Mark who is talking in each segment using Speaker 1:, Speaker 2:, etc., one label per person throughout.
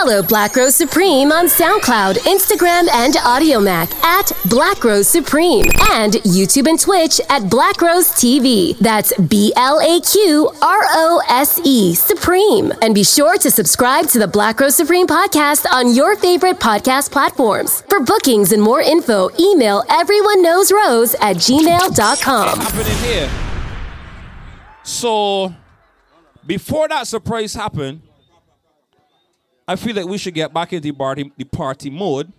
Speaker 1: Follow Blaq Rose Supreme on SoundCloud, Instagram, and Audiomack at Blaq Rose Supreme and YouTube and Twitch at Blaq Rose TV. That's B L A Q R O S E Supreme. And be sure to subscribe to the Blaq Rose Supreme podcast on your favorite podcast platforms. For bookings and more info, email everyone knows Rose at gmail.com.
Speaker 2: happening here. So, before that surprise happened, I feel like we should get back into the party, the party mode,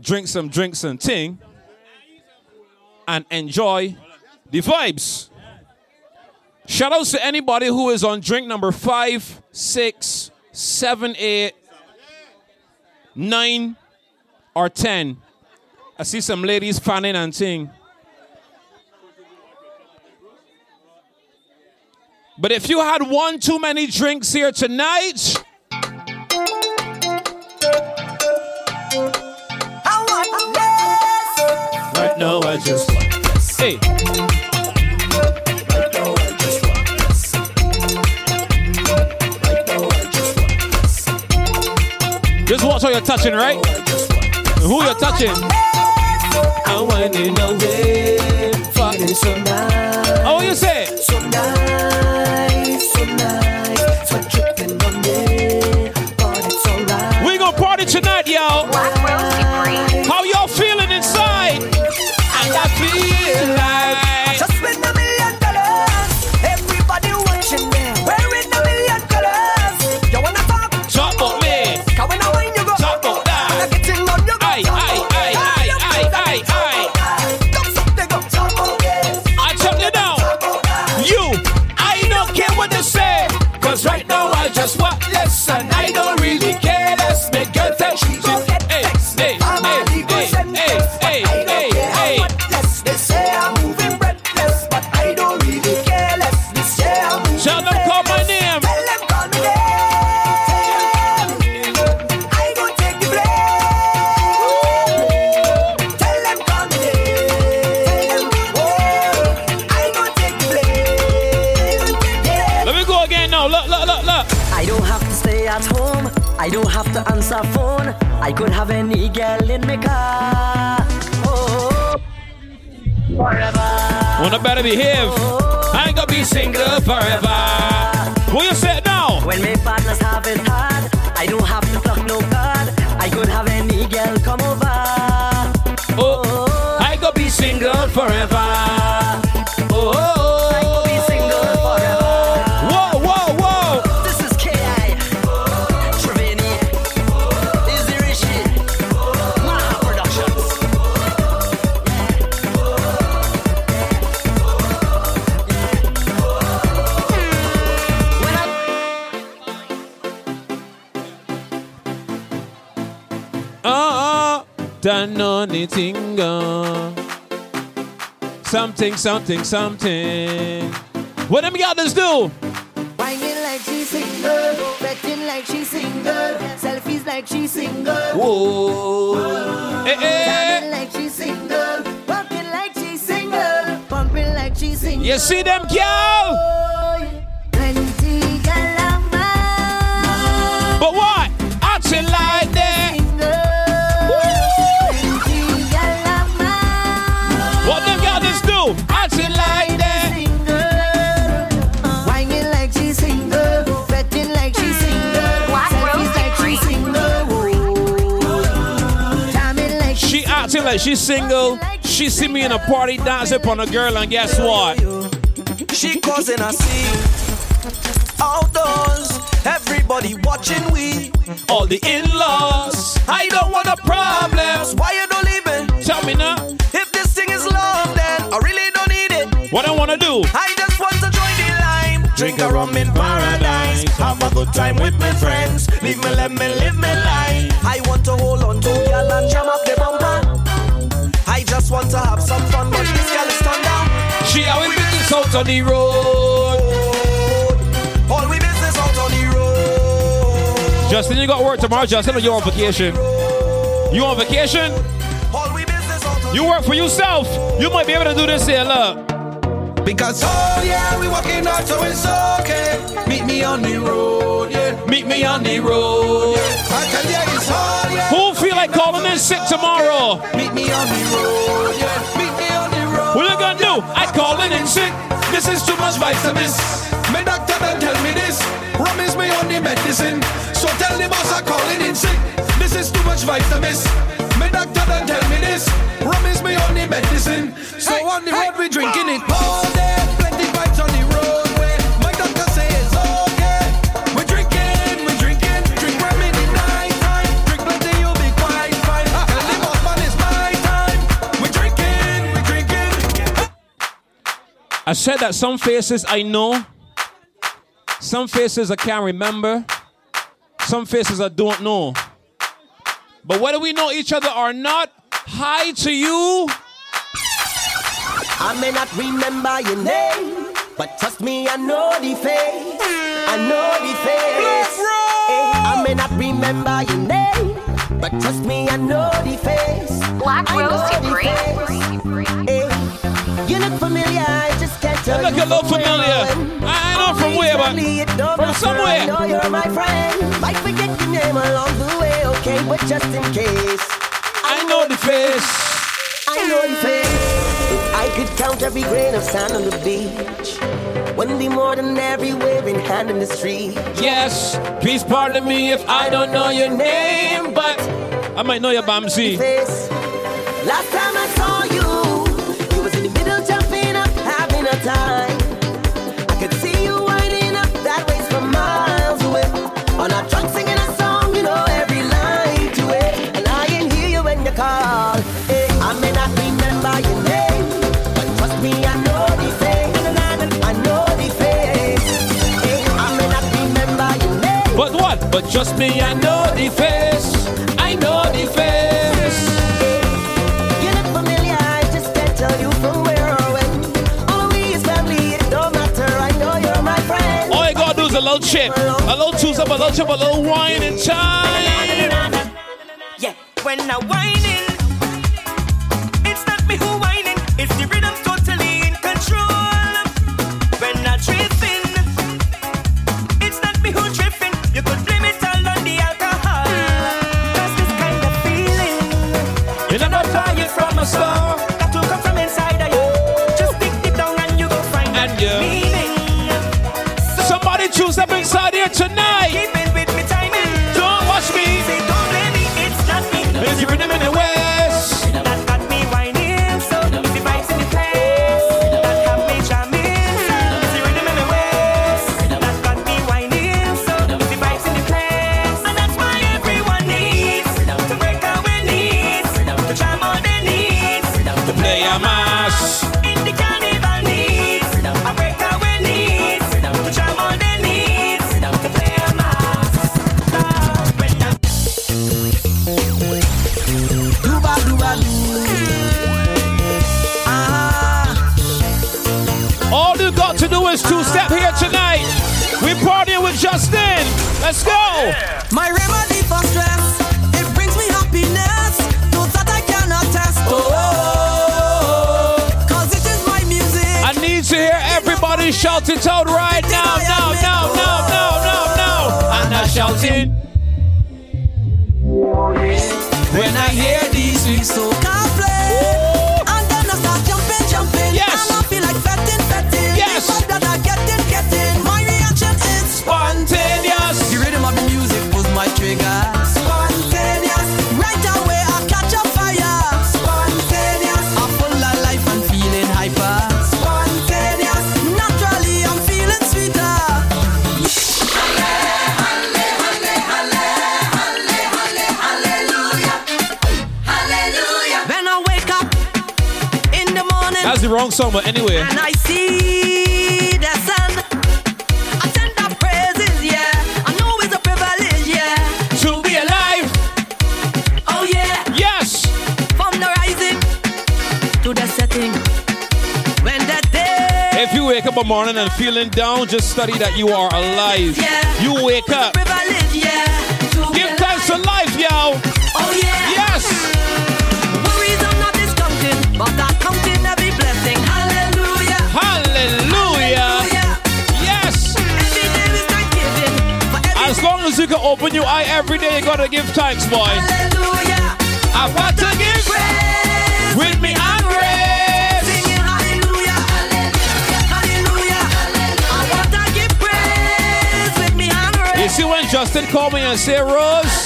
Speaker 2: drink some drinks and ting, and enjoy the vibes. Shout outs to anybody who is on drink number five, six, seven, eight, nine, or ten. I see some ladies fanning and ting. But if you had one too many drinks here tonight, right now I just hey. Just watch how you're touching, right? And who you're touching? I'm winding away. Oh, you say?
Speaker 3: So nice, so nice. So dripping on me, but it's alright.
Speaker 2: We gonna party tonight, y'all. Something, something, something. What them others do?
Speaker 4: Whining like she's single, betting like she's single, selfies like she's single,
Speaker 2: Whoa. Eh,
Speaker 4: dancing
Speaker 2: eh.
Speaker 4: like she's single, walking like she's single, pumping like she's single.
Speaker 2: You see them, girl? Acting like
Speaker 4: she's single.
Speaker 2: She see me in a party dancing on a girl, and guess what?
Speaker 5: She causing a scene outdoors. Everybody watching we.
Speaker 2: All the in-laws. I don't want a problem.
Speaker 5: Why you don't leave?
Speaker 2: Tell me now.
Speaker 5: If this thing is love, then I really don't need it.
Speaker 2: What I wanna do?
Speaker 5: I just want to join the line. Drink a rum in paradise. Have a good time with my friends. Leave me, let me live my life. I want to hold on to y'all and jam up the bumper. Just want to have some fun, but this girl is turned down.
Speaker 2: She always business out on the road.
Speaker 5: All we business out on the road.
Speaker 2: Justin, you got work tomorrow. Justin, or you on vacation? You on vacation?
Speaker 5: All we business out on
Speaker 2: You work for yourself. You might be able to do this here. Look.
Speaker 6: Because oh yeah, we walking hard, so it's okay. Meet me on the road, yeah.
Speaker 2: Meet me on the road.
Speaker 6: I tell you it's
Speaker 2: Feel like calling in sick tomorrow?
Speaker 6: Meet me on the road, yeah. Meet me on the road.
Speaker 2: What you gonna do? I calling in sick.
Speaker 6: This is too much vitamins. My doctor done tell me this. Rum is me only medicine. So tell the boss I'm calling in sick. This is too much vitamins. My doctor done tell me this. Rum is me only medicine. So on the road we drinking it all day.
Speaker 2: I said that some faces I know, some faces I can't remember, some faces I don't know. But whether we know each other or not, hi to you.
Speaker 4: I may not remember your name, but trust me, I know the face. I know the face. Eh, I may not remember your name, but trust me, I know the face.
Speaker 7: Black
Speaker 4: I know
Speaker 7: Rose
Speaker 4: the
Speaker 7: Supreme.
Speaker 4: Look
Speaker 2: a little familiar. I know from where, but
Speaker 4: Obviously, it don't
Speaker 2: from somewhere.
Speaker 4: I know you're my friend. Might forget your name along the way, okay, but just in case.
Speaker 2: I know the face.
Speaker 4: I know the face. If I could count every grain of sand on the beach, wouldn't be more than every waving hand in the street.
Speaker 2: Yes, please pardon me if I don't know your name, but I might know your Bamsi.
Speaker 4: Last time I I could see you winding up that waist from miles away. On trunk singing a song, you know every line. And I can hear you when you call. I may not remember your name, but trust me, I know the face. I know the face. I may not remember your name.
Speaker 2: But what? But me, I know the face. Little chip, a little two up, a little chip, a little wine and time.
Speaker 6: Yeah, when I whining, it's
Speaker 2: a mass.
Speaker 6: in the carnival needs. I break our knees, to jam on their knees, to play a mass.
Speaker 4: Duba, duba, doo.
Speaker 2: All you got to do is two step here tonight. We're partying with Justin. Let's go.
Speaker 8: My remedy
Speaker 2: everybody shout it out right now, now, now, now, now, now, now. I'm not shouting. When I hear these things,
Speaker 8: so
Speaker 2: song, but anyway.
Speaker 8: and I see the sun, I send up praises, yeah. I know it's a privilege, yeah.
Speaker 2: To be alive,
Speaker 8: Oh yeah,
Speaker 2: yes.
Speaker 8: from the rising to the setting. When that day,
Speaker 2: If you wake up a morning and feeling down, just study that you are alive.
Speaker 8: yeah.
Speaker 2: You wake up.
Speaker 8: yeah. To
Speaker 2: Give thanks to life, yo.
Speaker 8: Oh yeah.
Speaker 2: Open your eye every day, you gotta give thanks, boy.
Speaker 8: Hallelujah.
Speaker 2: I've got to give
Speaker 8: Praise.
Speaker 2: with me and grace.
Speaker 8: Singing hallelujah. Hallelujah. I want to give praise with me and praise.
Speaker 2: You see when Justin called me and say, Rose,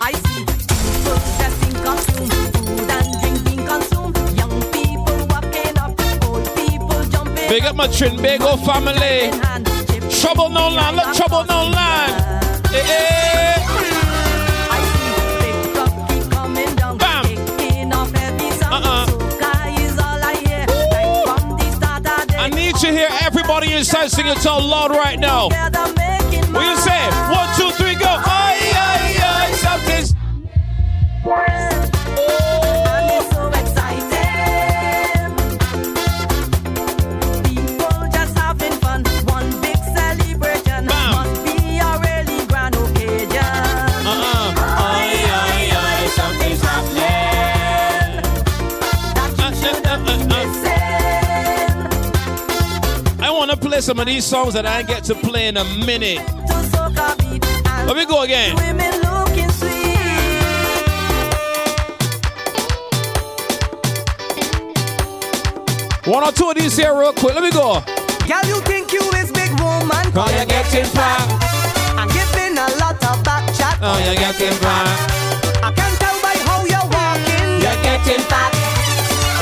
Speaker 8: I see people dressing costume, food and drink being young people walking up, old people jumping.
Speaker 2: big up my Trinbago family.
Speaker 8: In hand, chip
Speaker 2: Trouble no land, look, trouble no land. Eh, eh.
Speaker 8: I see big truck keep coming down,
Speaker 2: Bam.
Speaker 8: kicking off heavy sound.
Speaker 2: Uh-uh.
Speaker 8: Soca is all I hear, right from the start of the
Speaker 2: I need to hear everybody inside sing it so loud right now. Play some of these songs that I ain't get to play in a minute.
Speaker 8: To soca beat and
Speaker 2: Let me go again.
Speaker 8: women looking sweet.
Speaker 2: One or two of these here real quick. Let me go.
Speaker 5: Girl, you think you is big woman?
Speaker 2: Oh, you're getting fat.
Speaker 5: I'm giving a lot of back chat.
Speaker 2: Oh, you're getting fat.
Speaker 5: I can tell by how you're walking.
Speaker 2: You're getting fat.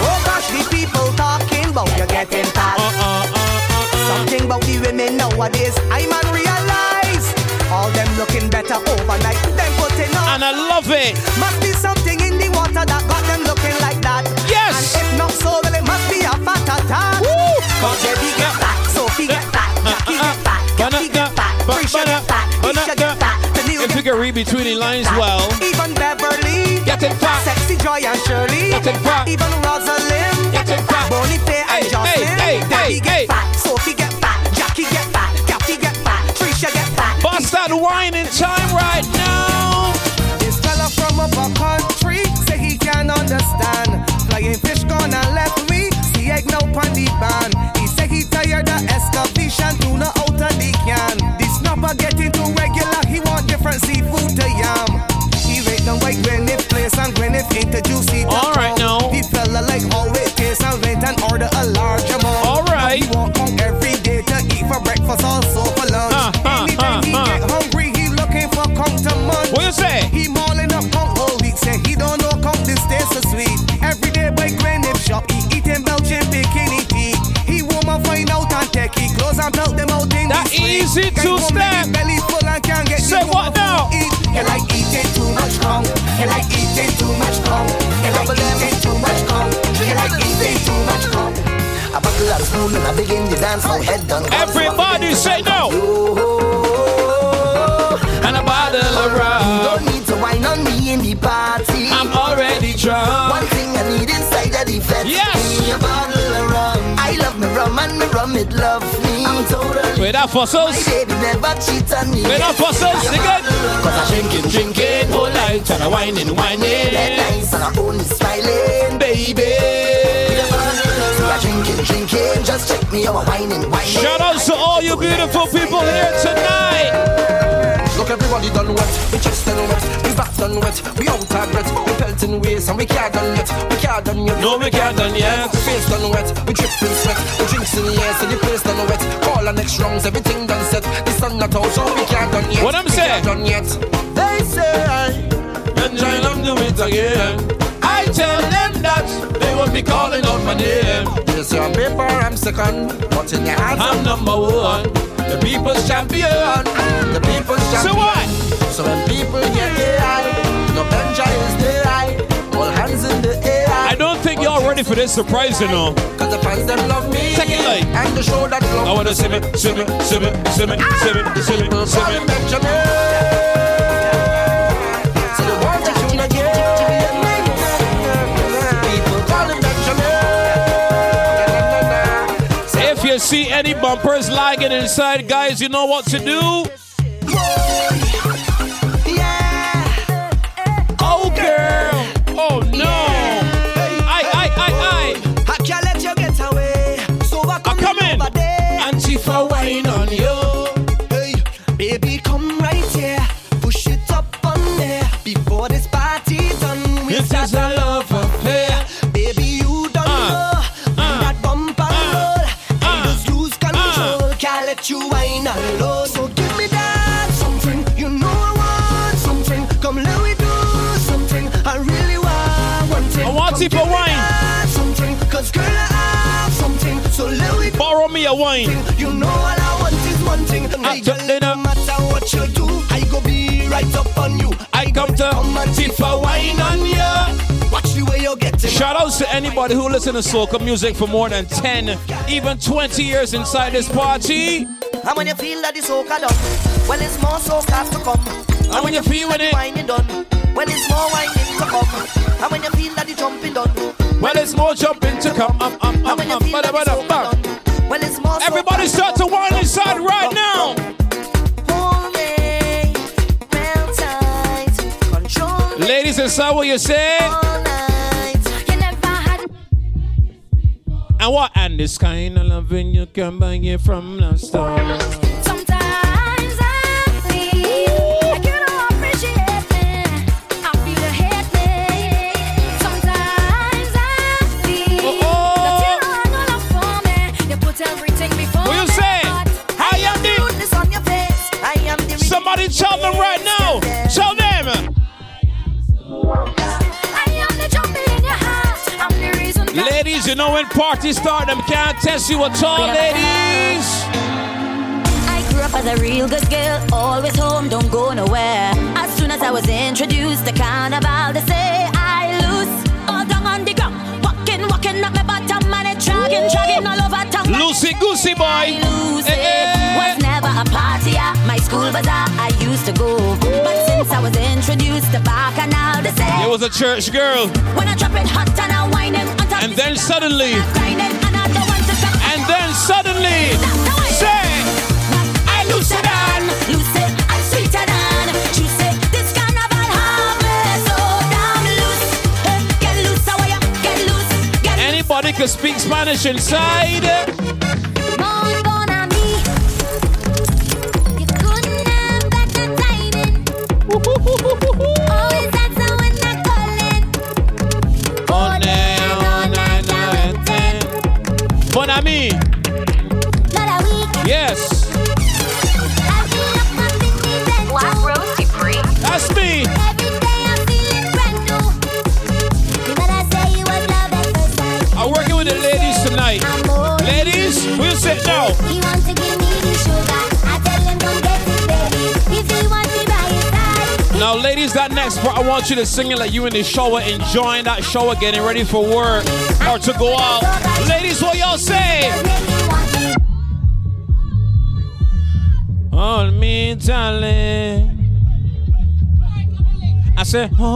Speaker 5: Oh gosh, the people talking about you're getting fat.
Speaker 2: Uh, uh, uh, uh,
Speaker 5: Something about the women nowadays. I man realize all them looking better overnight. Them putting
Speaker 2: uh.
Speaker 5: on.
Speaker 2: And I love it.
Speaker 5: Must be something in the water that got them looking like that.
Speaker 2: Yes.
Speaker 5: And if not so, well it must be a fat attack.
Speaker 2: Woo.
Speaker 5: Cause Debbie get fat, Sophie get fat, Jackie get fat, Kathy get fat, Trisha get fat, Tisha get fat,
Speaker 2: If you can read between the lines well.
Speaker 5: Even Beverly
Speaker 2: Getting fat.
Speaker 5: Sexy Joy and Shirley
Speaker 2: Getting fat.
Speaker 5: Even Rosalind
Speaker 2: Getting fat.
Speaker 5: Boniface
Speaker 2: Hey,
Speaker 5: and Jocelyn
Speaker 2: hey, hey,
Speaker 5: Daddy
Speaker 2: hey,
Speaker 5: get
Speaker 2: hey.
Speaker 5: fat,
Speaker 2: That wine in time right now.
Speaker 5: This fella from up a country say he can understand. Flying fish gone and left me. See egg on the ban. He say he tired of excavation, tuna out of the can. This snapper getting too regular. He want different seafood to yam. He rate them like Gwyneth place and Gwyneth introduce it.
Speaker 2: All right easy to step.
Speaker 5: belly full and can't get
Speaker 2: Say what now?
Speaker 5: to Eat. He like eating too much like eating too much like eating too much like eating too much cum.
Speaker 4: A buckle spoon and I begin the dance. My head done.
Speaker 2: Everybody say no. And a bottle of rum.
Speaker 4: don't need to wine on me in the party.
Speaker 2: I'm already drunk.
Speaker 4: One thing I need inside of the.
Speaker 2: Yes.
Speaker 4: Give me a bottle of rum. I love me rum and me rum it love me. I'm totally.
Speaker 2: Wait that
Speaker 4: My
Speaker 2: fossils.
Speaker 4: baby never cheat on me.
Speaker 2: Wait that fossils. Sing it.
Speaker 4: Cause I
Speaker 2: Drinking, drinking, whole night, and a whining, whining.
Speaker 4: nice and I only smiling.
Speaker 2: Baby.
Speaker 4: I drinking, drinking. Just check me, I'm whining, whining.
Speaker 2: Shout out to all you beautiful people here tonight.
Speaker 9: Look, everybody done wet. We chest done wet. We back done wet. We out of breath. We pelting waist and we can't done yet. We can't done yet.
Speaker 2: No, we can't done yet.
Speaker 9: We face done wet. We dripping sweat. We drinks in the air, so the place done wet. Call our next rounds, everything done set. The sun not out, so we can't done yet.
Speaker 2: What I'm saying?
Speaker 9: Done yet. They say,
Speaker 2: And try them do it again. I tell them that they won't be calling out my name.
Speaker 9: Yes, on paper I'm second, but in your hands
Speaker 2: I'm number one, the people's champion.
Speaker 9: the people's champion.
Speaker 2: So what?
Speaker 9: So when people hear AI, no Benja is the eye. All hands in the air.
Speaker 2: I don't think y'all ready for this surprise, you know.
Speaker 9: Cause the fans them love me.
Speaker 2: Take it light.
Speaker 9: And the show that love
Speaker 2: I wanna sim it, sim it, sim it, sim it, see any bumpers lagging inside, guys, you know what to do. Oh, girl. Oh, no.
Speaker 5: You
Speaker 10: whine alone. So give me that something. You know I want something. Come let me do something. I really want one thing.
Speaker 2: I want it for wine.
Speaker 10: Something. Cause girl, I have something. So let me
Speaker 2: Borrow me a wine.
Speaker 10: you know all I want is one thing. Ah, hey, girl, no matter what you do, I go be right up on you.
Speaker 2: I come to
Speaker 10: Come and tip a wine on ya.
Speaker 2: Shout outs to anybody who listen to soca music for more than 10, even 20 years inside this party.
Speaker 4: And when you feel that the soca done, well, it's more soca to come.
Speaker 2: And when you feel when it,
Speaker 4: Whining done, well, it's more whining to come. And when you feel that the jumping done,
Speaker 2: well, it's more jumping to come. Um, um,
Speaker 4: and
Speaker 2: um, um,
Speaker 4: feel
Speaker 2: bada, bada,
Speaker 4: done, well, it's more
Speaker 2: Everybody start to whine inside right now.
Speaker 4: Hold me real tight, control
Speaker 2: Ladies, that what you say? And what? And this kind of loving you can buy it from the start.
Speaker 8: You
Speaker 2: know when parties start, them can't test you at all, ladies.
Speaker 11: I grew up as a real good girl, always home, don't go nowhere. As soon as I was introduced to carnival, they say I lose all down on the ground. Walking, walking up my bottom, and it dragging, dragging all over town.
Speaker 2: Lucy goosey boy.
Speaker 11: Lose
Speaker 2: Eh,
Speaker 11: it.
Speaker 2: eh.
Speaker 11: Was never a party at my school bazaar. I used to go, but since I was introduced
Speaker 2: It was a church girl.
Speaker 11: when I drop it hot and I on top,
Speaker 2: And then suddenly,
Speaker 11: and I don't want to
Speaker 2: and then suddenly, say, I lose it on.
Speaker 11: Loose it, I'm sweeter than juice it. This carnival so damn loose. Get loose, how are loose, get loose.
Speaker 2: Anybody can speak Spanish inside.
Speaker 8: Week.
Speaker 2: yes, that's me.
Speaker 8: I'm
Speaker 2: working with the ladies tonight. Ladies, we'll sit.
Speaker 8: I side,
Speaker 2: Now, ladies, that next part, I want you to sing it like you in the shower, enjoying that shower, getting ready for work or to go out. Ladies, what Hold me, darling. I said, hold,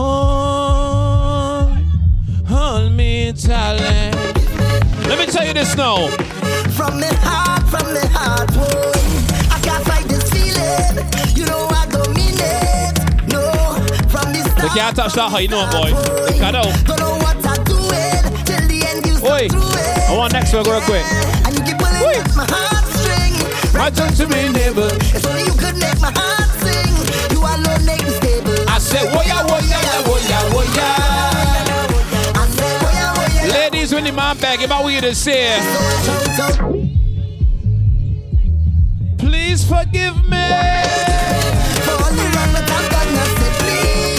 Speaker 2: hold me, darling. Let me tell you this now.
Speaker 4: From the heart, from the heart, boy. I can't fight this feeling. You know I don't mean it. No, from the start.
Speaker 2: They can't touch that you know it, boy. They can't out.
Speaker 4: Don't know what I'm doing. Till the end, you
Speaker 2: Oi,
Speaker 4: through it.
Speaker 2: I want next one real quick.
Speaker 4: And you keep pulling my heartstring.
Speaker 2: My tongue to me neighbor.
Speaker 4: It's only you could make my heart sing. You alone make me stable.
Speaker 2: I said, woya, woya, woya, woya.
Speaker 4: I yeah, oh yeah.
Speaker 2: Ladies, when the man back, if I were you to say, please forgive me.
Speaker 4: For all the wrong that I've done, I say, please,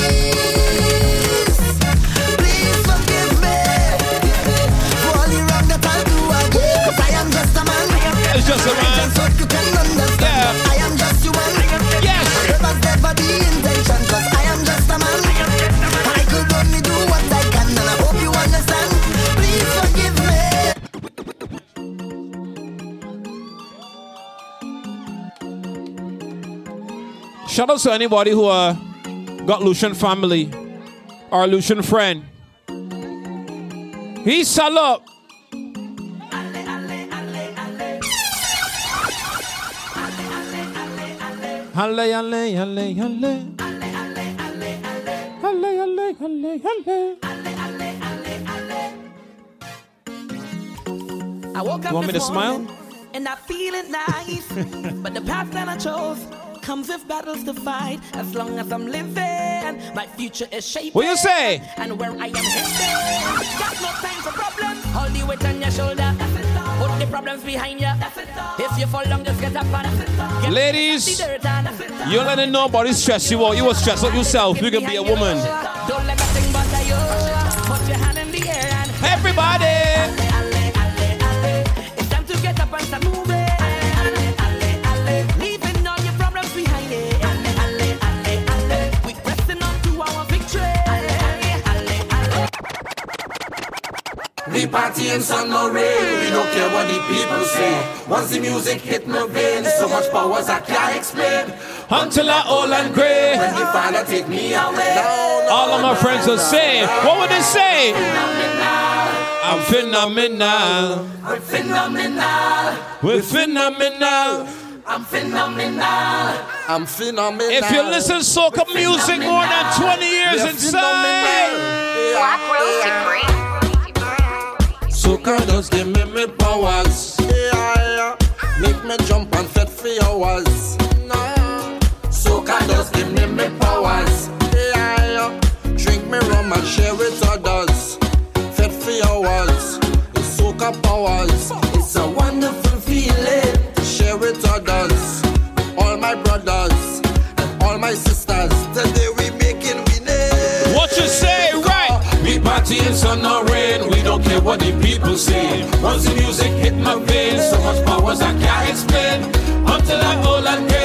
Speaker 2: Shout out to anybody who uh, got Lucian family or Lucian friend. He's salop. Halle, halle, halle, halle. Halle, halle, halle, halle.
Speaker 12: I woke up
Speaker 2: You want me to smile?
Speaker 12: And I feel it nice, but the path that I chose
Speaker 8: comes with battles to fight. As long as I'm living, my future is shaping.
Speaker 2: What you say?
Speaker 8: And where I am headed, got no time for problems. Hold the weight on your shoulder. Put the problems behind you. If you fall down, just get up and get
Speaker 2: Ladies,
Speaker 8: and
Speaker 2: you don't let nobody stress you out. You will stress out yourself. You can be a woman.
Speaker 8: Don't
Speaker 9: party in sun or rain, we don't care what the people say. Once the music hit my veins, so much powers I can't explain.
Speaker 2: Until I old and gray.
Speaker 9: When the father take me away.
Speaker 2: All of my friends will say, what would they say? I'm phenomenal.
Speaker 9: I'm phenomenal.
Speaker 2: We're phenomenal.
Speaker 9: I'm phenomenal. I'm phenomenal.
Speaker 2: If you listen to soca music more than 20 years
Speaker 9: We're
Speaker 2: inside.
Speaker 9: Blaq Rose Supreme. Soca does give me me powers. Yeah, make me jump and fit for hours. No. Soca does give me me powers. Yeah, drink me rum and share with others. Fit for hours. It's soca powers. It's a wonderful feeling to share with others. All my brothers and all my sisters. Today we making winning.
Speaker 2: What you say, right?
Speaker 9: We party in sun or rain, we what the people say. Once the music hit my veins, so much powers I can't explain. Until I'm old and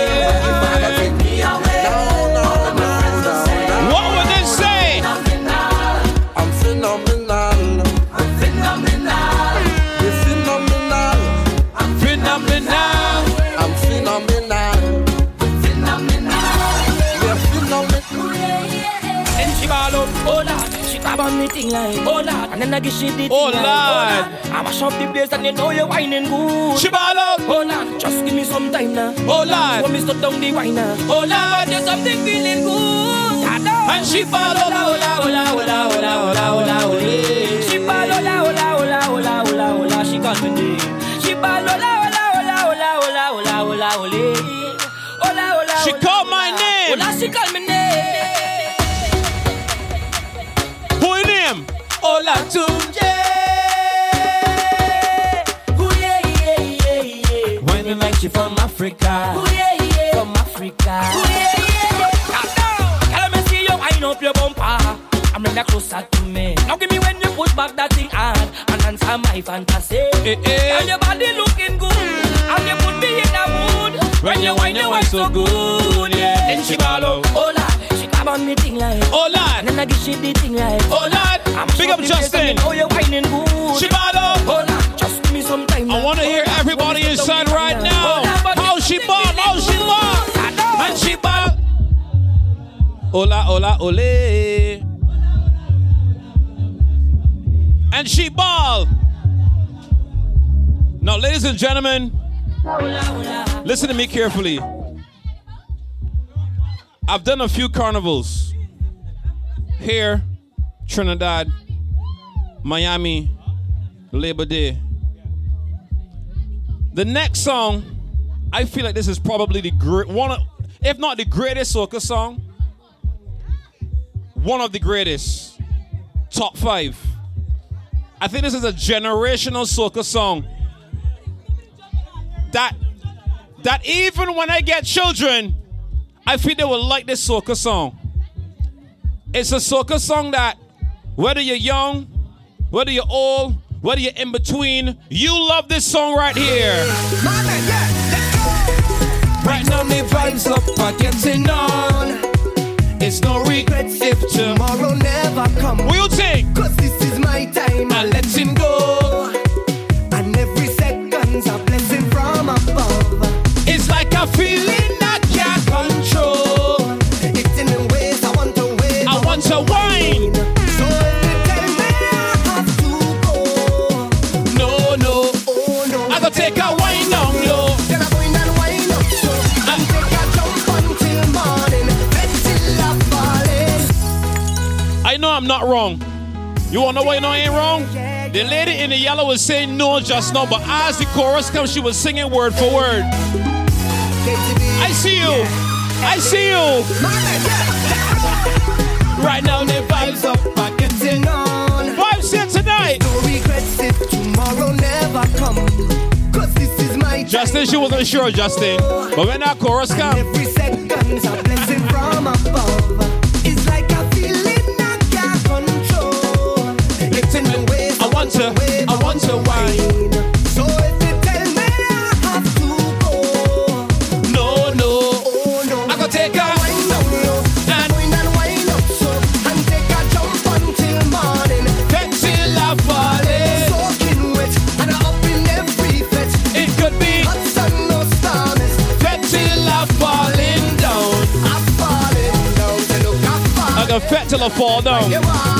Speaker 8: on me thing like, oh lord. And then I give she the
Speaker 2: Oh,
Speaker 8: like,
Speaker 2: Lord.
Speaker 8: I mash up the place and you know you're whining good.
Speaker 2: She ball.
Speaker 8: Oh lord, just give me some time now.
Speaker 2: Oh, Lord.
Speaker 8: Want me stop down the wine now. Oh lord, there's something feeling good.
Speaker 2: And she ball up.
Speaker 8: Ola, ola, ola, ola, ola, ola, ola. She ball ola, ola, ola, ola, ola, ola. She call me name. She ball ola, ola, ola, ola, ola, ola, ola, ola. Ola, ola,
Speaker 2: She
Speaker 8: ola,
Speaker 2: call
Speaker 8: ola.
Speaker 2: my name.
Speaker 8: Ola, she call me name.
Speaker 2: Him? Tunje.
Speaker 8: Ooh, yeah, yeah, yeah, yeah.
Speaker 13: When you like she from Africa.
Speaker 8: Ooh, yeah, yeah.
Speaker 13: From Africa.
Speaker 8: Ooh, yeah, yeah. Tell me see you wind up your bumper. I'm that closer to me. Now give me when you push back that thing hard and answer my fantasy.
Speaker 2: Eh, eh.
Speaker 8: And your body looking good. And you put me in a mood.
Speaker 2: When you wine, you wine so good, yeah.
Speaker 8: Then she ball out. On me thing like.
Speaker 2: Oh,
Speaker 8: And
Speaker 2: Lord.
Speaker 8: then I give she the thing like.
Speaker 2: Oh, Lord. Oh, Big up Justin.
Speaker 8: Oh, you're whining good.
Speaker 2: She ball.
Speaker 8: Oh Lord, just give me some time.
Speaker 2: I want to hear everybody inside right now. How she ball, how she ball. And she ball. Ola, ola, ole. And she ball. Now, ladies and gentlemen, listen to me carefully. I've done a few carnivals here, Trinidad, Miami, Labor Day. The next song, I feel like this is probably the great one, of, if not the greatest soca song, one of the greatest, top five. I think this is a generational soca song. That that even when I get children, I feel they will like this soca song. It's a soca song that whether you're young, whether you're old, whether you're in between, you love this song right here. Right now, me vibes up, I getting on.
Speaker 14: The
Speaker 2: lady in the yellow was saying no just now, but as the chorus comes, she was singing word for word. I see you.
Speaker 8: I see you.
Speaker 5: Right now, the vibes up, I getting on.
Speaker 8: Vibes here tonight.
Speaker 5: No regrets if tomorrow never come. Cause this is my
Speaker 8: Justin, she wasn't sure, Justin. But when that chorus comes.
Speaker 5: Every second's a blessing from above.
Speaker 8: to, I want to wine.
Speaker 5: So if you tell me I have to go,
Speaker 8: no, no,
Speaker 5: oh, no.
Speaker 8: I gotta take a
Speaker 5: wine up, no.
Speaker 8: and
Speaker 5: wine and wine up, so and take a jump until morning,
Speaker 8: until I fall in.
Speaker 5: Soaking wet, and I'm up in every fet.
Speaker 8: It could be
Speaker 5: hot sun, no storms,
Speaker 8: until I falling down.
Speaker 5: I'm falling down, so look, I'm falling.
Speaker 8: I can fet till I fall down.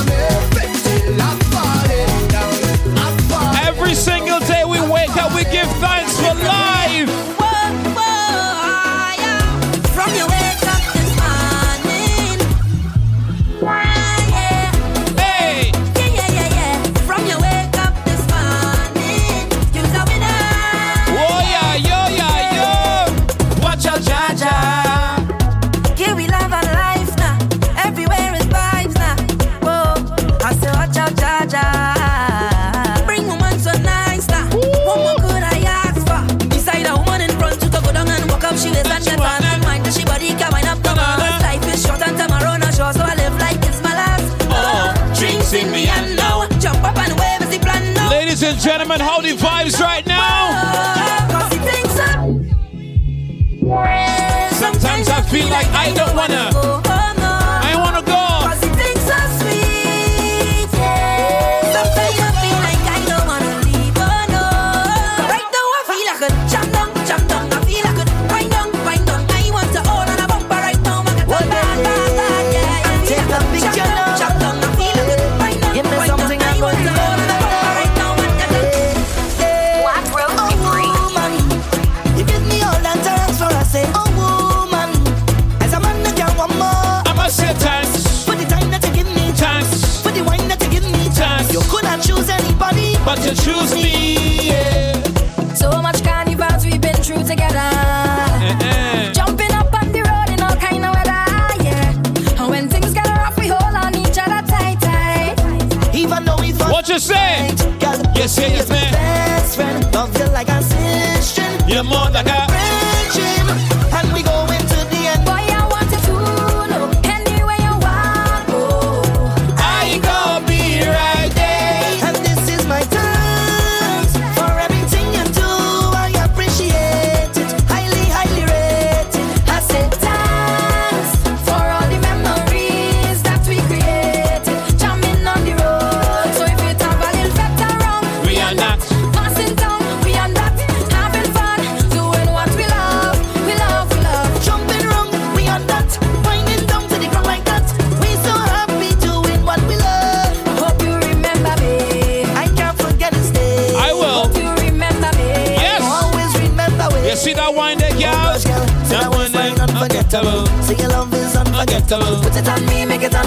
Speaker 2: and
Speaker 8: how the vibes right now.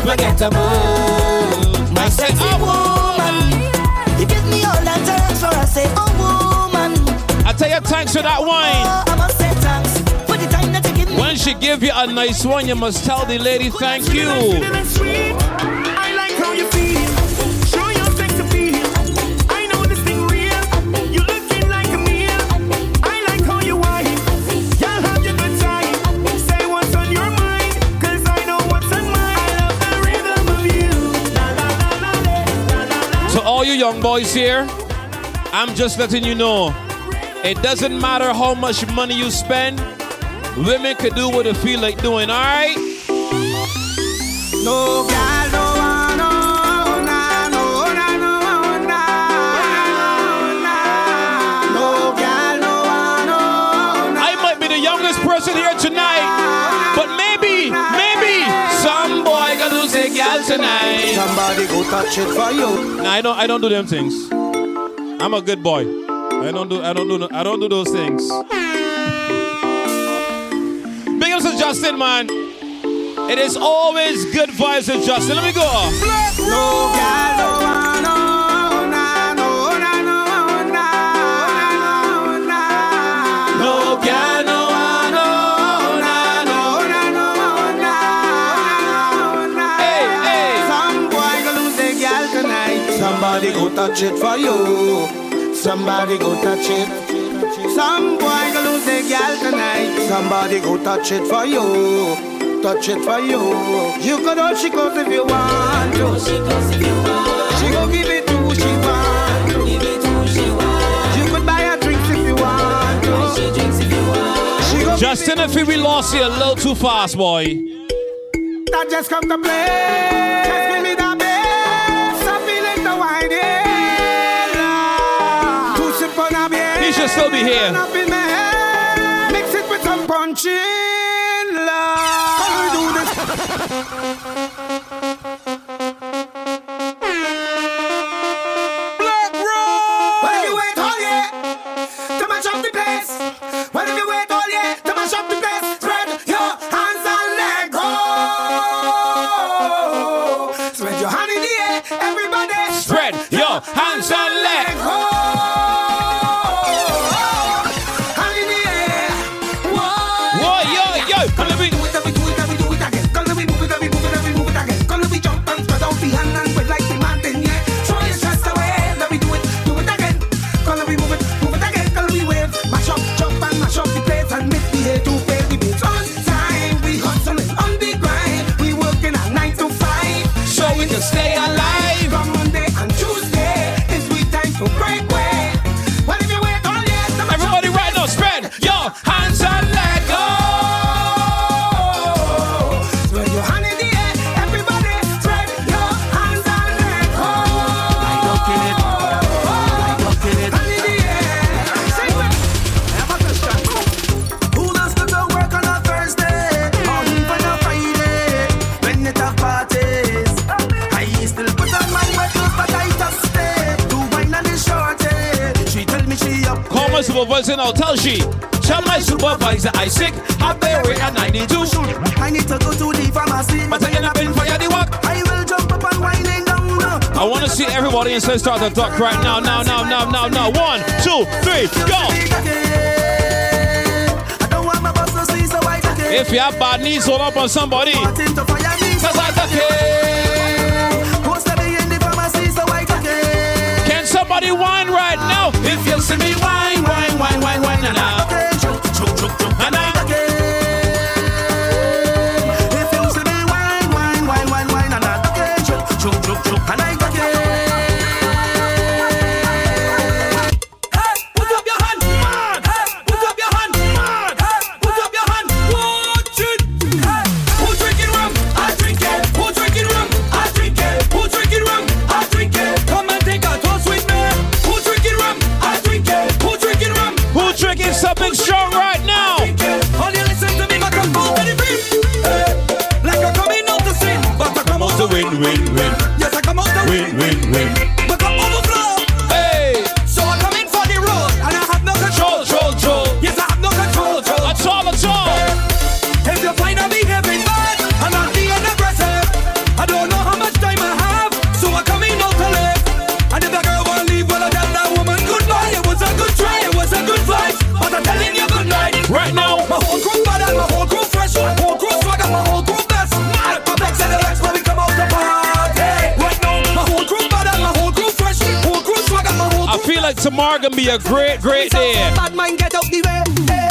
Speaker 4: unforgettable. My sexy oh, woman. You give me all that thanks for I say, oh woman.
Speaker 8: I tell you thanks for that wine.
Speaker 4: Oh, I must say thanks for the time that you give me.
Speaker 8: When she give you a nice one, you must tell the lady thank you. young boys here, I'm just letting you know it doesn't matter how much money you spend, women can do what they feel like doing,
Speaker 5: all right? No, God, no.
Speaker 8: person here tonight girl tonight.
Speaker 5: Somebody go touch it for you.
Speaker 8: Nah, I don't. I don't do them things. I'm a good boy. I don't do. I don't do. I don't do those things. Big ups to Justin, man. It is always good vibes with Justin. Let me go.
Speaker 5: Black no guy. touch it for you. Somebody go touch it. Some boy go lose their gal tonight. Somebody go touch it for you. Touch it for you. You could all she goes if you want to. She go give it to who she want. You could buy her drinks if you want to. She go.
Speaker 2: Justin, if we lost you a little too fast, boy.
Speaker 5: I just come to play.
Speaker 2: be here.
Speaker 5: Mix it with some punchin' love. Shall my
Speaker 2: supervisor Isaac? I I need to
Speaker 5: go to the pharmacy.
Speaker 2: But I up in the work.
Speaker 5: I will jump up and winding down.
Speaker 2: I want to see everybody in Stone Start the duck right now. Now, now, now, now, now. One, two, three, go. If you have bad knees, hold up on somebody. Can somebody whine right if you see me
Speaker 5: wine, wine, wine, wine, wine, na na. Choke, choke.
Speaker 12: If you
Speaker 2: see me gonna be a great, great day.
Speaker 12: Bad mind, get out the way. Hey.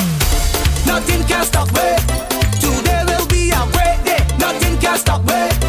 Speaker 12: Nothing can stop me. Today will be a great day. Nothing can stop me.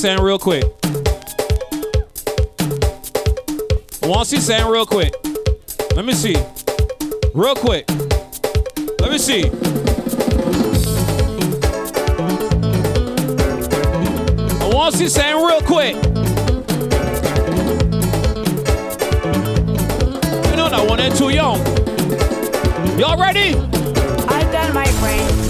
Speaker 2: sang real quick. I want Once you sang real quick. Let me see. Real quick. Let me see. I want Once you sang real quick. You know I one and too young. Y'all ready?
Speaker 15: I've done my brain.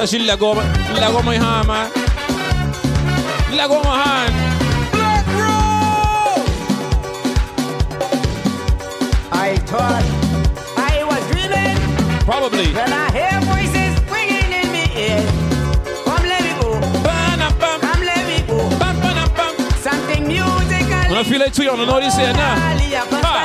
Speaker 15: Así la goma, la goma y jamás. La goma
Speaker 2: jamás.
Speaker 15: I thought I was dreaming.
Speaker 2: Probably.
Speaker 15: When I hear voices ringing in me ear. Come let me go. Come let me go. Something musical.
Speaker 2: When I feel it too, you don't know this here now.
Speaker 15: Nah.
Speaker 2: Ah.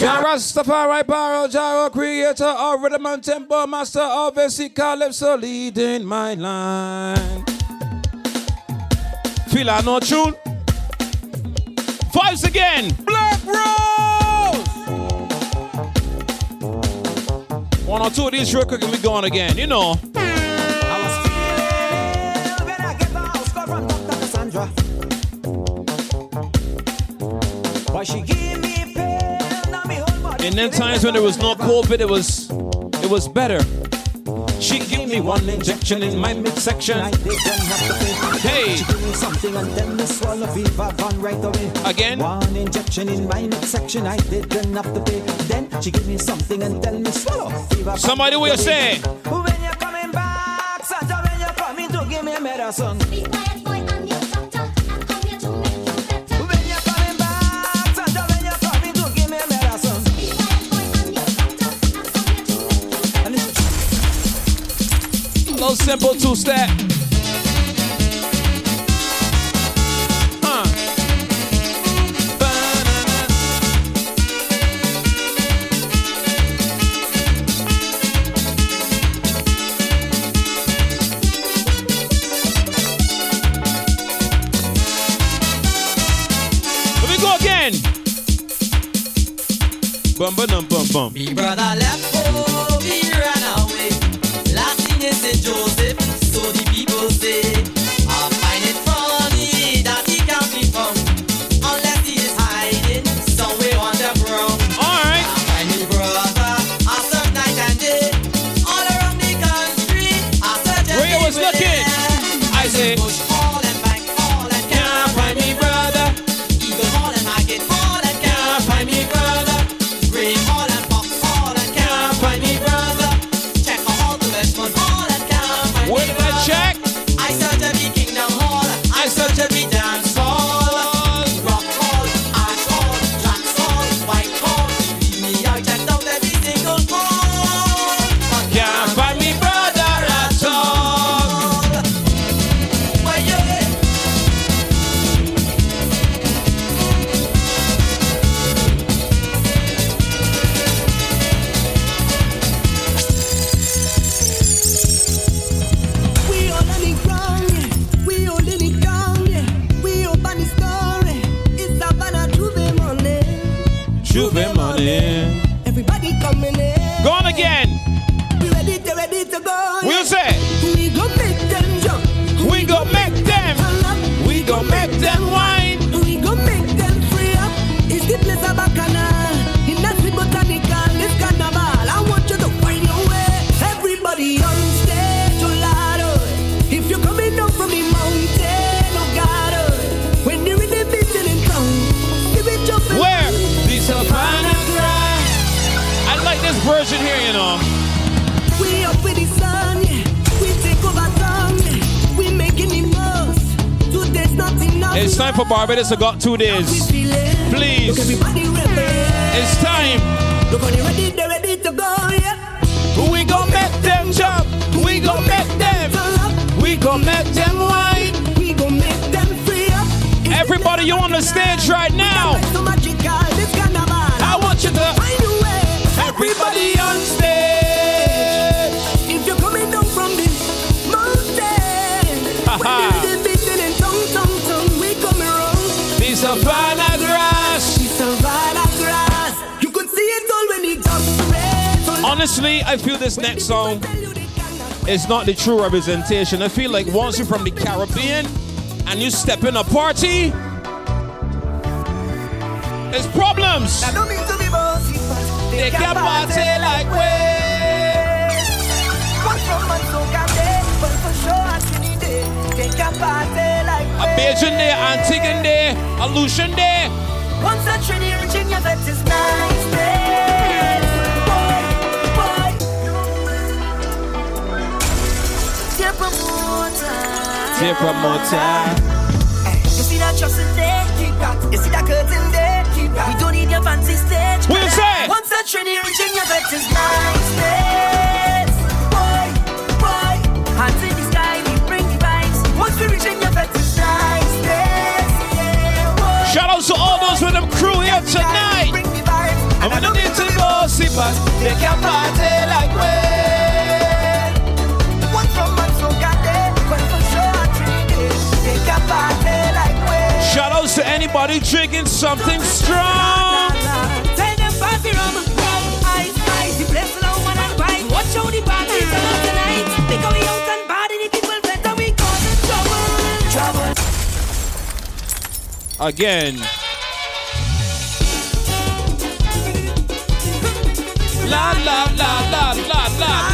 Speaker 15: Jah Rastafari,
Speaker 2: Paro, Jaro, creator of rhythm and tempo, master of basic calypso, leading my line. Feel I know tune. Vibes again. Blaq Rose. One or two of these real quick and we going again, you know. And then times when it was not COVID, it was it was better. She gave me one injection in my midsection. Hey!
Speaker 16: Something and then swallow right away.
Speaker 2: Again?
Speaker 16: One injection in my midsection, I didn't have to pay. Then she gave me something and then me swallow
Speaker 2: Somebody will say.
Speaker 16: When you're coming back, Santa, when you're coming to give me medicine.
Speaker 2: Real simple two step. bum bum bum bum.
Speaker 17: Me brother left.
Speaker 2: For Barbados. I got two days. Please. It's time. We gon' make them jump. We gon' make them. We gon' make them wine.
Speaker 8: We gon' make them free up.
Speaker 2: Everybody, you on the stage right now. I want you to. Everybody on stage. Honestly, I feel this next song is not the true representation. I feel like once you're from the Caribbean and you step in a party, it's problems. They can party like
Speaker 8: way.
Speaker 2: A Bajan day, Antiguan day, a Lucian day.
Speaker 8: Once a Trinity, Virginia, that is nine. Dear promoter. You see that trust there? Keep that. You see that curtain there? Keep that. We don't need your fancy stage.
Speaker 2: Say.
Speaker 8: Once Trinity reaching your vet is nice. Boy, boy. Hands in the sky, we bring the vibes. Once we reaching your vet is nice days. Yeah, boy.
Speaker 2: Shout out to all those with them crew here tonight. I'm gonna need to go see, but they can party like. Shout outs to anybody drinking something strong.
Speaker 8: Tell them Bobby Rum, the place woman and. Watch out the party tonight. Because we out and the people better, we cause trouble. Trouble.
Speaker 2: Again. La la la la la la.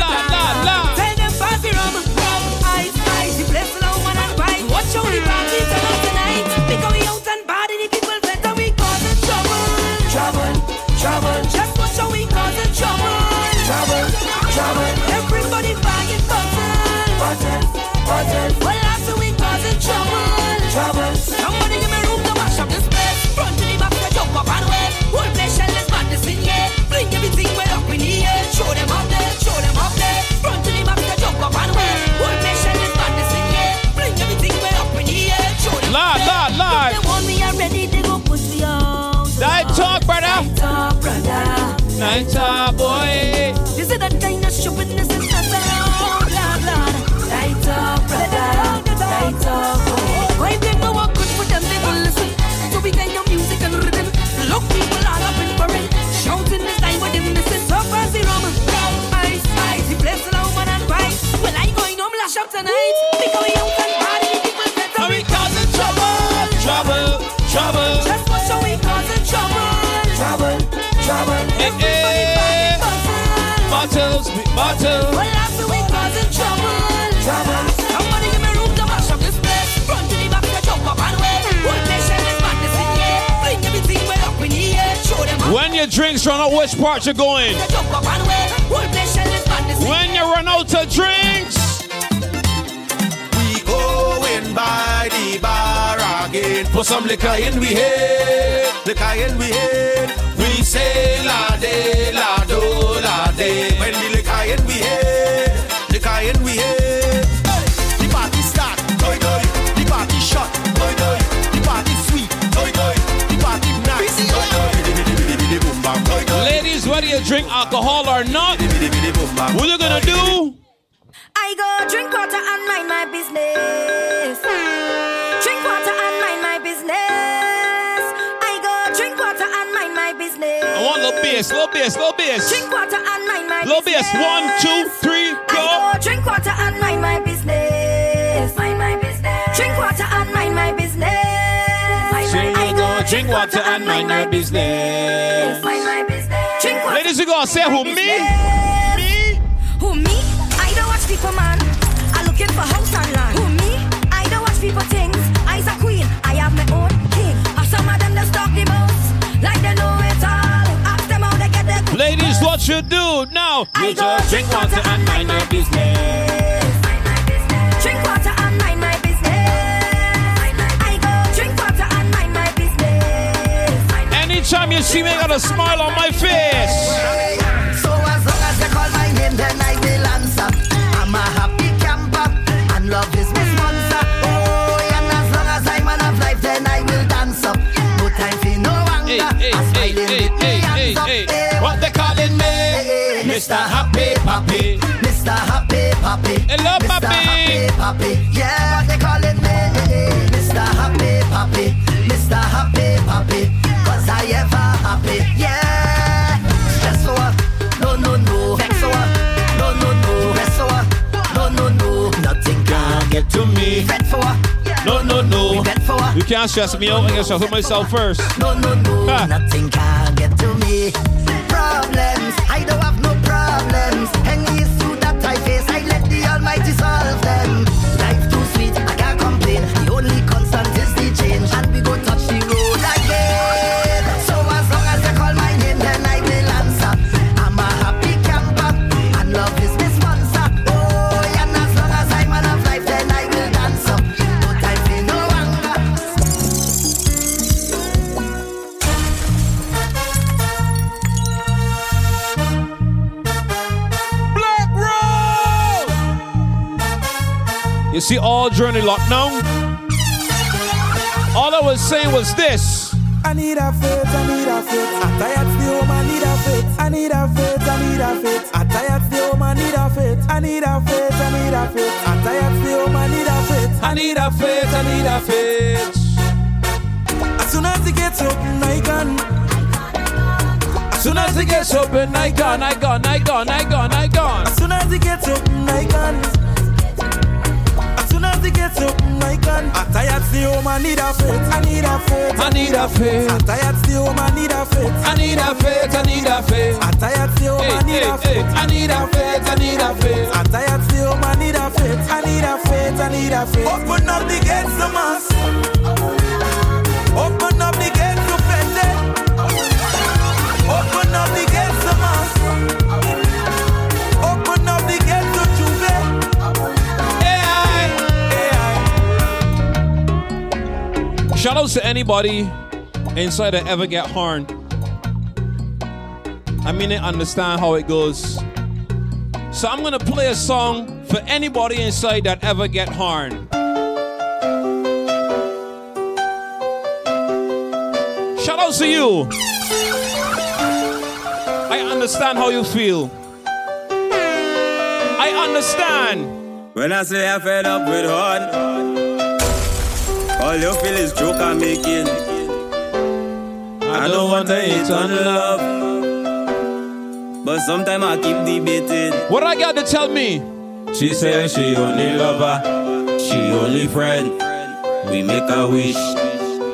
Speaker 2: Talk, boy.
Speaker 8: This is the stupidness is not oh, allowed, lad, lad. Night talk, brother. Talk, boy. Why they know what good for them, they will listen. So we kind of music and rhythm. Look, people all up in parade. Shouting this time with them missing. So fancy rum, rum, ice, ice. The place now, man and rice. Well, I going home lash up tonight. Because we
Speaker 2: your drinks run out, which part you going?
Speaker 8: in
Speaker 2: When you run out of drinks.
Speaker 5: We going by the bar again. Put some liquor in we head, liquor in we head. We say la de la do la de. When the liquor in we head, liquor in we head.
Speaker 2: drink alcohol or not, what you gonna do?
Speaker 8: I go drink water and mind my business. Drink water and mind my business. I go drink water and mind my business.
Speaker 2: I want little bass, little bass, little bass.
Speaker 8: Drink water and mind my
Speaker 2: little
Speaker 8: business.
Speaker 2: Little bass, one, two, three, go.
Speaker 8: I
Speaker 2: go
Speaker 8: drink water and mind my business. Mind my business.
Speaker 2: Drink water and mind my business.
Speaker 8: Mind my, I go drink water and mind my business. Mind my business.
Speaker 2: Ladies, you gonna say who me?
Speaker 8: Me? Who me? I don't watch people, man. I looking for house and land. Who me? I don't watch people things. I's a queen. I have my own king. And some of them just talk the most, like they know it all. Ask them how they get their
Speaker 2: Ladies, what you do now? You
Speaker 8: go
Speaker 2: just drink water and mind your business. Anytime you see me, I got a smile on my face.
Speaker 4: So as long as you call my name, then I will answer. I'm a happy camper, and love is my sponsor. Oh, and as long as I'm man of life, then I will dance up. No time for no anger.
Speaker 2: Hey,
Speaker 4: I'm smiling
Speaker 2: hey,
Speaker 4: with me
Speaker 2: hey,
Speaker 4: hands up.
Speaker 2: hey, What they calling me? Mr. Happy Papi.
Speaker 4: Mr. Happy Papi.
Speaker 2: Hello,
Speaker 4: Mr.
Speaker 2: Papi.
Speaker 4: Happy Papi. Yeah, what they calling me?
Speaker 2: Can't stress me out. I can stress myself first.
Speaker 4: No, no, no. Nothing can get to me. Problems. I don't have no problems. Any
Speaker 2: see, all the lockdown, all I was saying was this.
Speaker 18: I need a faith, I need a faith. I tired the home, need a faith. I need a faith, I need a faith. I tired the home, need a faith. I need a faith, I need a faith. I tired the home, need a faith.
Speaker 2: I need a faith, I need a faith.
Speaker 18: As soon as it gets open, I can.
Speaker 2: Soon as it gets open, I gone, I gone, I gone, I gone, I gone.
Speaker 18: As soon as it gets open, I can. As soon as it I can. I tired the home, I need a faith. I need a faith.
Speaker 2: I need a faith.
Speaker 18: I tired the home, I need a faith.
Speaker 2: I need a faith, I need a faith.
Speaker 18: I tired the home, I need a faith.
Speaker 2: I need a faith, I need a faith.
Speaker 18: I tired the home, I need a faith. I need a faith, I need a faith. Open up the gates to mass.
Speaker 2: Shout outs to anybody inside that ever get horned. I mean, they understand how it goes. So I'm gonna play a song for anybody inside that ever get horned. Shout outs to you. I understand how you feel. I understand.
Speaker 19: When I say I fed up with hard, all you feel is joke I'm making. I don't want to hate on love, but sometimes I keep debating.
Speaker 2: What I got to tell me?
Speaker 19: She say she only lover, she only friend. We make a wish,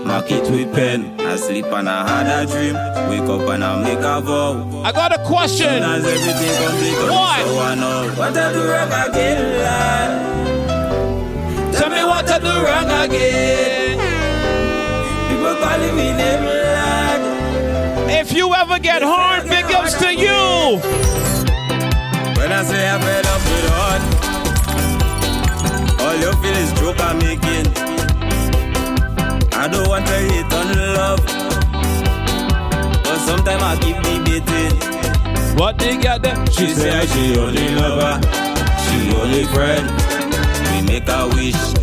Speaker 19: mark it with pen. I sleep and I had a dream, wake up and I make a vow.
Speaker 2: I got a question.
Speaker 19: As everything complete,
Speaker 2: What?
Speaker 19: so I know what I do wrong again. Lord.
Speaker 2: Tell me what I do wrong again.
Speaker 19: People calling me name, Lord.
Speaker 2: If you ever get horned, big ups to you.
Speaker 19: When I say I fed up with hard, all you feel is joke I'm making. I don't want to hate on love, but sometimes I keep debating.
Speaker 2: What they got them?
Speaker 19: She say she only lover, she only friend. We make a wish,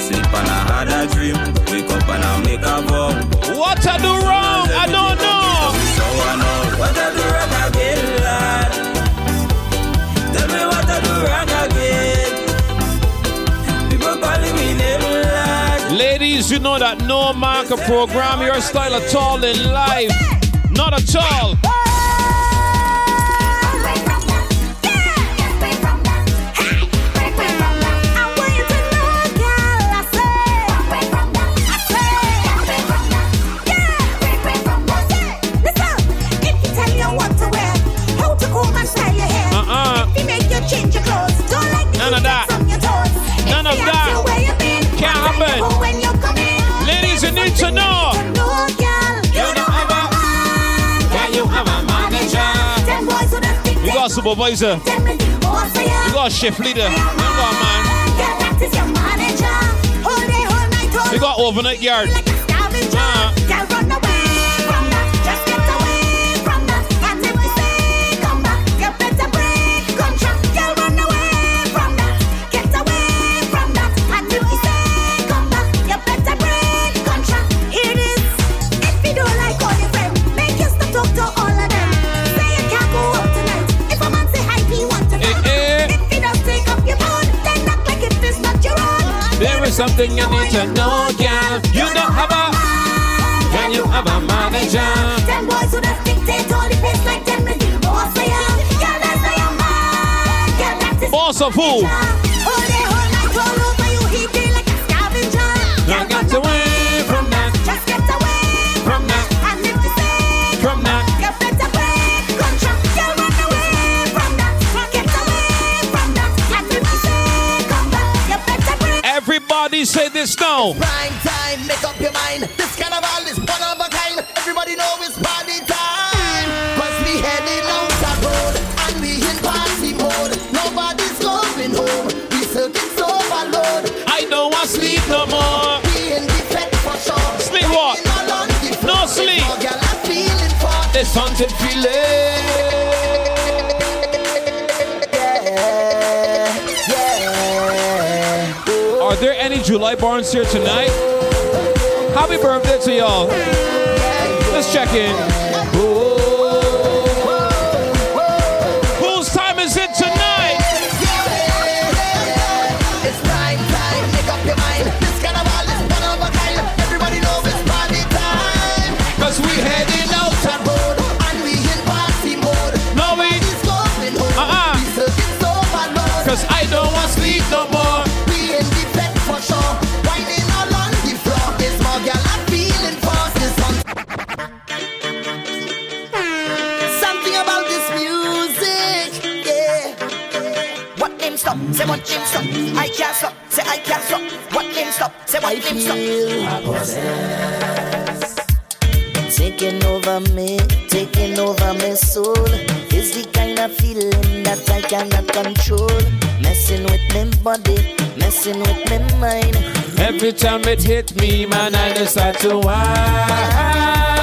Speaker 19: sleep and I had a dream, wake up and I make a vow.
Speaker 2: What I do wrong? I don't know.
Speaker 19: So I know what I do wrong again, lad. Tell me what I do wrong again. People calling me name, lad.
Speaker 2: Ladies, you know that no man can program your style at all in life. Not at all. You got a shift leader. You got man. You got overnight yard. There is something you need to know, girl. You don't have a, can you have a manager?
Speaker 8: Them boys who just dictate all the place like is boss of ya. Girl, that's you man. Girl, that's his
Speaker 2: Boss of who?
Speaker 8: All day, all night, all over you, he like a scavenger.
Speaker 2: Girl, get away from
Speaker 8: say
Speaker 2: this now.
Speaker 4: Prime time, make up your mind. This carnival is one of a kind. Everybody know it's party time. Cause we heading out the road and we in party mode. Nobody's going home. We circuit overload.
Speaker 2: I don't want sleep no more.
Speaker 4: We in the fed for sure.
Speaker 2: Sleep what?
Speaker 4: All on the
Speaker 2: No sleep.
Speaker 4: All girl feeling
Speaker 2: July Barnes here tonight? Happy birthday to y'all. Let's check in.
Speaker 17: Stop? feel. name?
Speaker 4: Taking over me, taking over my soul is the kind of feeling that I cannot control. Messing with my body, messing with my mind.
Speaker 2: Every time it hit me, man, I decide to whine.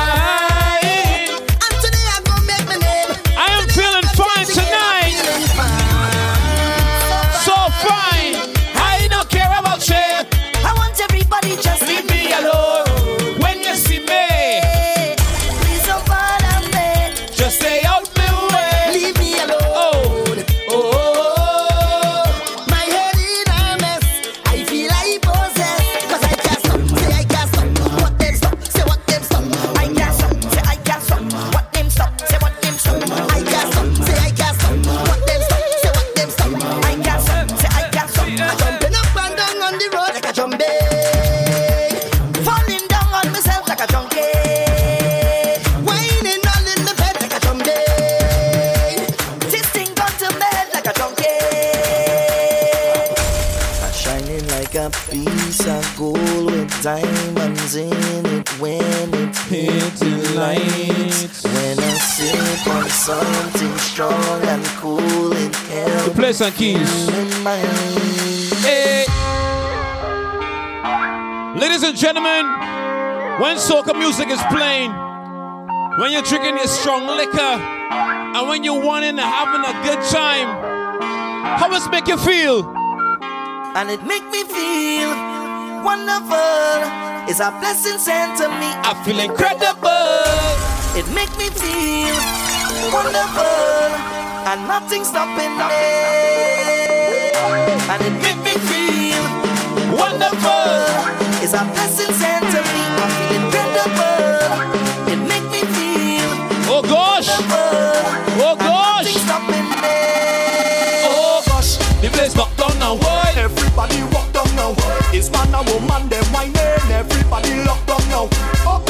Speaker 4: Something strong and cool,
Speaker 2: You
Speaker 4: helps
Speaker 2: play some keys. Hey. Ladies and gentlemen, when soca music is playing, when you're drinking your strong liquor, and when you're wanting and having a good time, how does it make you feel?
Speaker 4: and it make me feel wonderful. It's a blessing sent to me.
Speaker 2: I feel incredible.
Speaker 4: It make me feel wonderful, and nothing stopping me. And it make me feel wonderful. It's a blessing sent to me. I feel incredible. It make me feel
Speaker 2: Oh gosh,
Speaker 4: wonderful.
Speaker 2: oh
Speaker 4: and
Speaker 2: gosh,
Speaker 4: nothing stopping me.
Speaker 2: oh gosh. The place locked down now. Why?
Speaker 6: Everybody walk down now. It's man and woman, them whining. Everybody lock down now. Oh,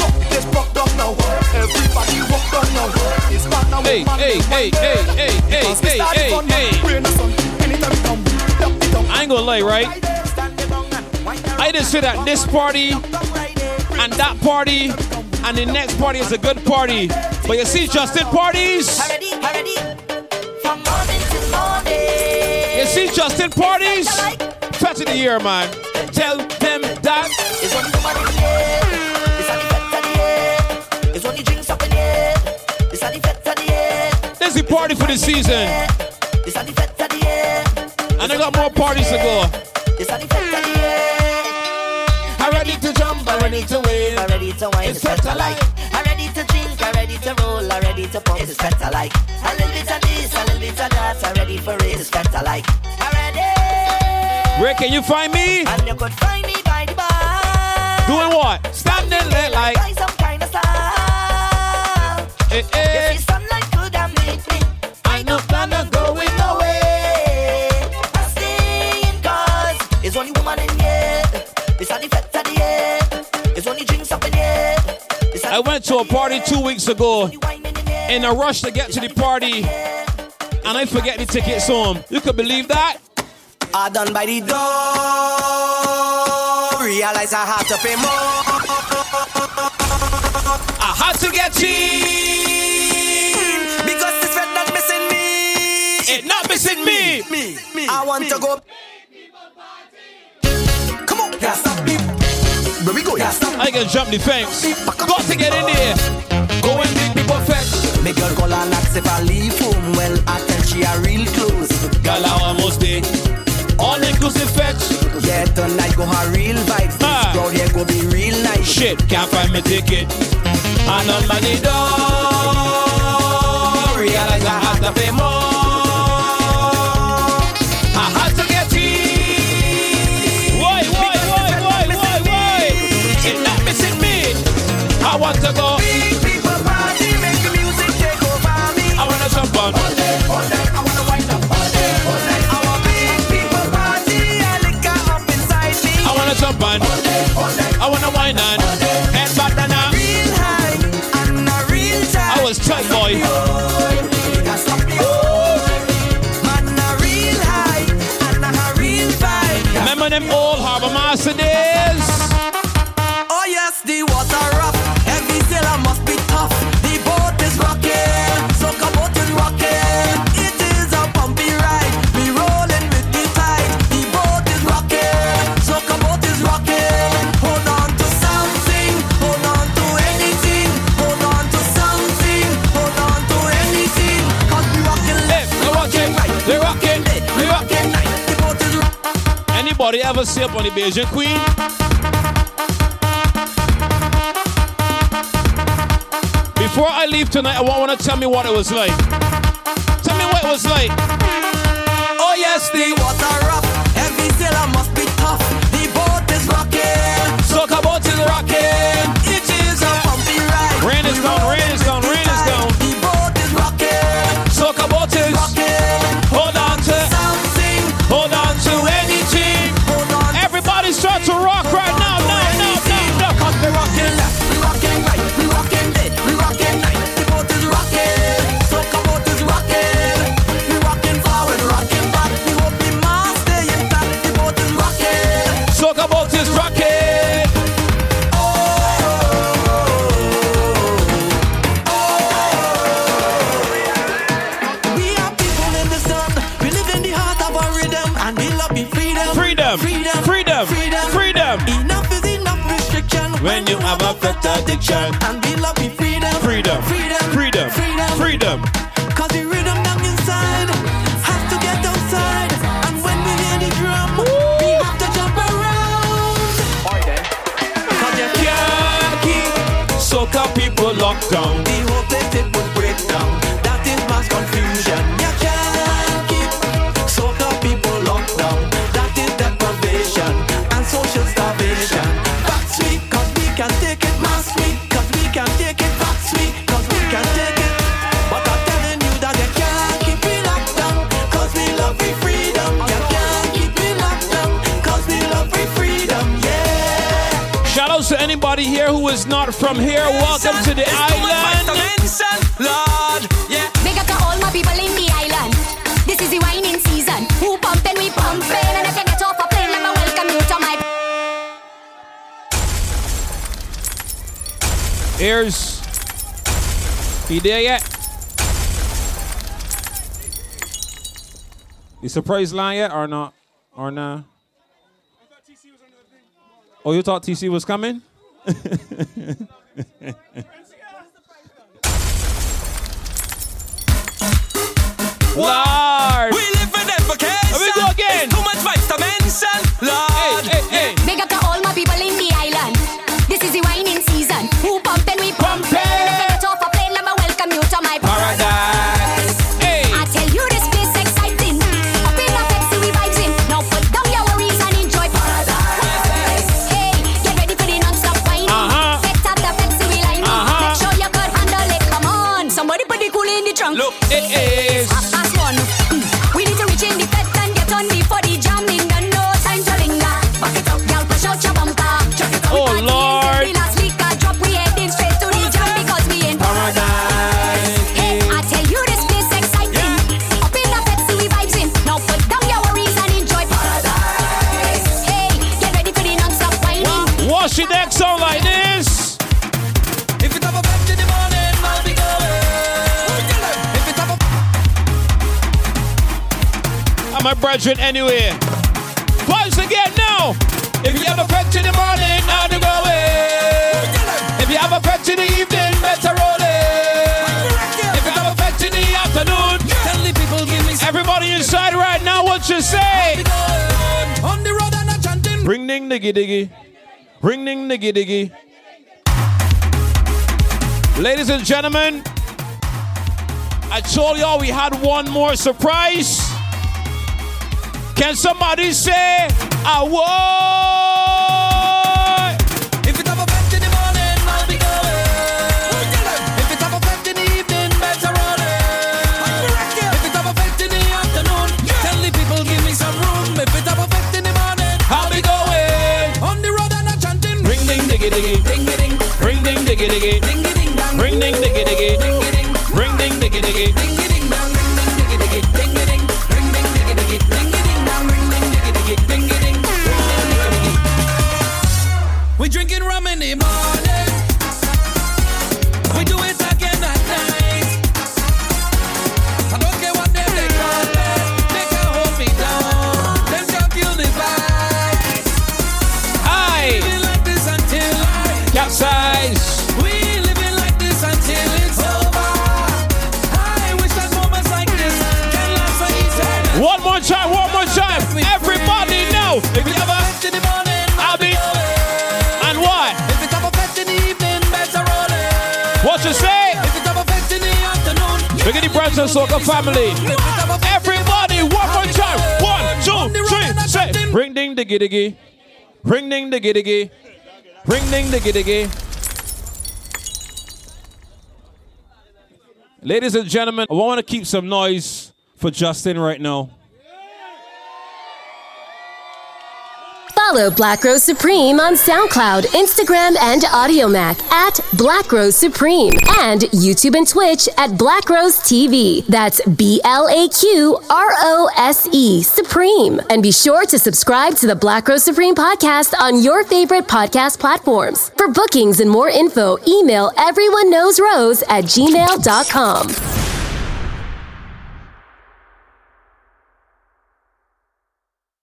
Speaker 6: It's man and
Speaker 2: Hey, hey, hey, hey, hey, hey, hey, hey, hey.
Speaker 6: Rain or sun, anytime we come, lock it down.
Speaker 2: I ain't gonna lie, right? I just say that this party and that party and the next party is a good party. But you see, Justin parties.
Speaker 17: Already, already.
Speaker 4: from morning till morning.
Speaker 2: You see Justin parties? Fete of the year, man. Tell them that. This is party for the season.
Speaker 4: It's only fete of the year.
Speaker 2: And I got more parties to go.
Speaker 4: It's only fete of the year. I'm ready to jump, I'm ready to wave, I'm ready to wine, it's better like. I'm ready to drink, I'm ready to roll, I'm ready to pump, it's better like. A little bit of this, a little bit of that, I'm ready for it, it's better like. I'm ready.
Speaker 2: Where can you find me?
Speaker 4: And you could find me by the bar.
Speaker 2: Doing what? Standing there like.
Speaker 4: By some I
Speaker 2: went to a party two weeks ago in a rush to get to the party, and I forget the tickets home. You could believe that?
Speaker 5: I done by the door. Realize I have to pay more.
Speaker 2: I had to get
Speaker 5: cheap because this red not missing me.
Speaker 2: It not missing me.
Speaker 5: Me, me. I want to go.
Speaker 2: I can jump the fence. Got to get in there. Go and make people fetch.
Speaker 5: Make girl call and if I leave home. Well, I tell she a real close.
Speaker 2: Girl, I almost day. All inclusive fete.
Speaker 5: Yeah, tonight go her real vibes. This
Speaker 2: Ah.
Speaker 5: crowd here go be real nice.
Speaker 2: Shit, can't find my ticket. And on my door, realize I have to pay more. I want to go. Anybody ever see up on the Bajan Queen? Before I leave tonight, I want to tell me what it was like. Tell me what it was like.
Speaker 5: Oh yes, the water rough. Every sailor must be tough. The boat is rocking.
Speaker 2: Soca boat is rocking.
Speaker 5: It is a bumpy ride.
Speaker 2: Rain is gone, rain is rain from here. Welcome to the island.
Speaker 5: Lord, yeah.
Speaker 8: Big up to all my people in the island. This is the whining season. Who pumping, we pumping. And if you get off a plane, let me welcome you to my.
Speaker 2: Here's. You there yet? You surprised line yet or not? Or nah? Oh, you thought TC was coming? Lord.
Speaker 6: We live in evocation.
Speaker 2: Here we go again.
Speaker 6: Too much vibes to mention. Lord.
Speaker 8: Big up to all my people in the island. This is the whining season. Who pumping, we pumping.
Speaker 2: Brethren anyway. Once again now. If you have a pet in the morning, now to go away. If you have a pet in the evening, better roll it. If you have a pet in the afternoon,
Speaker 6: tell the people give me
Speaker 2: everybody inside right now, what you say?
Speaker 6: on the road and I'm chanting.
Speaker 2: Ring ding diggy diggy. Ring ding diggy diggy. Ladies and gentlemen, I told y'all we had one more surprise. Can somebody say, I would?
Speaker 6: If it have a bed in the morning, I'll be going. If it have a bed in the evening, better roll it. If it have a bed in the afternoon, tell the people give me some room. If it have a bed in the morning,
Speaker 2: I'll be going.
Speaker 6: on the road and I'm chanting.
Speaker 2: Ring ding diggy diggy.
Speaker 6: Ding ding.
Speaker 2: Ring ding diggy diggy.
Speaker 6: At
Speaker 2: Soca family. Everybody, one more time. One, two, three, say. Ring ding diggy diggy. Ring ding diggy diggy. Ring ding diggy diggy. Ladies and gentlemen, I want to keep some noise for Justin right now.
Speaker 1: Follow Blaq Rose Supreme on SoundCloud, Instagram, and Audiomack at Blaq Rose Supreme and YouTube and Twitch at Blaq Rose TV. That's B L A Q R O S E Supreme. And be sure to subscribe to the Blaq Rose Supreme podcast on your favorite podcast platforms. For bookings and more info, email everyone knows rose at gmail.com.